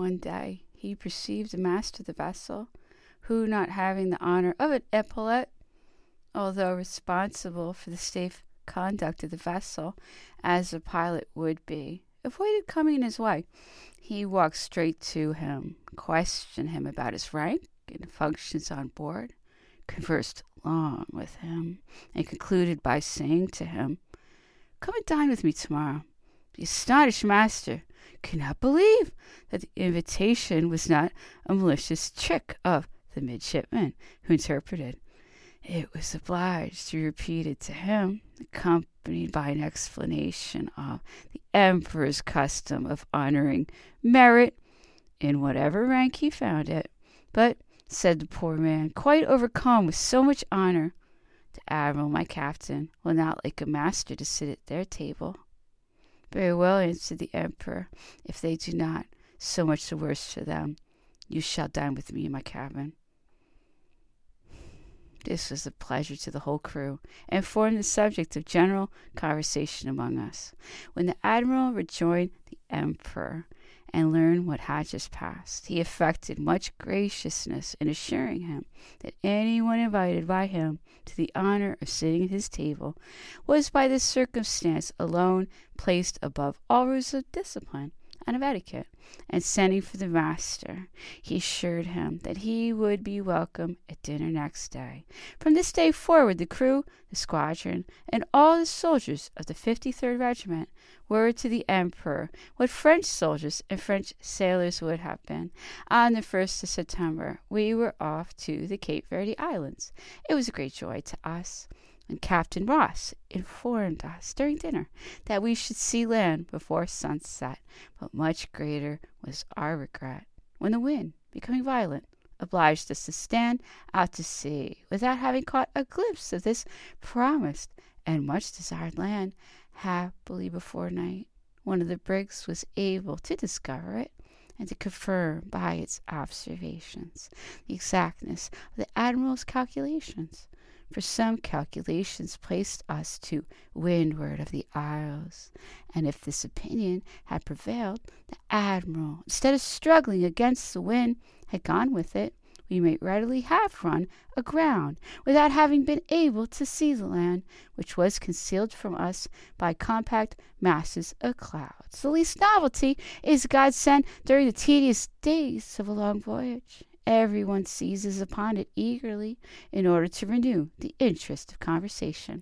One day he perceived the master of the vessel, who, not having the honor of an epaulet, although responsible for the safe conduct of the vessel, as a pilot would be, avoided coming in his way. He walked straight to him, questioned him about his rank and functions on board, conversed long with him, and concluded by saying to him, Come and dine with me tomorrow. The astonished master could not believe that the invitation was not a malicious trick of the midshipman, who interpreted. It was obliged to repeat it to him, accompanied by an explanation of the Emperor's custom of honoring merit in whatever rank he found it. But, said the poor man, quite overcome with so much honor, the admiral, my captain, will not like a master to sit at their table. Very well, answered the emperor, if they do not, so much the worse for them. You shall dine with me in my cabin. This was a pleasure to the whole crew, and formed the subject of general conversation among us. When the admiral rejoined the emperor and learn what had just passed, he affected much graciousness in assuring him that anyone invited by him to the honor of sitting at his table was by this circumstance alone placed above all rules of discipline and of etiquette, and sending for the master, he assured him that he would be welcome at dinner next day. From this day forward, the crew, the squadron, and all the soldiers of the 53rd Regiment were to the Emperor what French soldiers and French sailors would have been. On the 1st of September, we were off to the Cape Verde Islands. It was a great joy to us and Captain Ross informed us during dinner that we should see land before sunset, but much greater was our regret when the wind, becoming violent, obliged us to stand out to sea without having caught a glimpse of this promised and much desired land. Happily, before night, one of the brigs was able to discover it and to confirm by its observations the exactness of the admiral's calculations for some calculations placed us to windward of the isles, and if this opinion had prevailed, the admiral, instead of struggling against the wind, had gone with it, we might readily have run aground without having been able to see the land, which was concealed from us by compact masses of clouds. The least novelty is God sent during the tedious days of a long voyage. Everyone seizes upon it eagerly in order to renew the interest of conversation.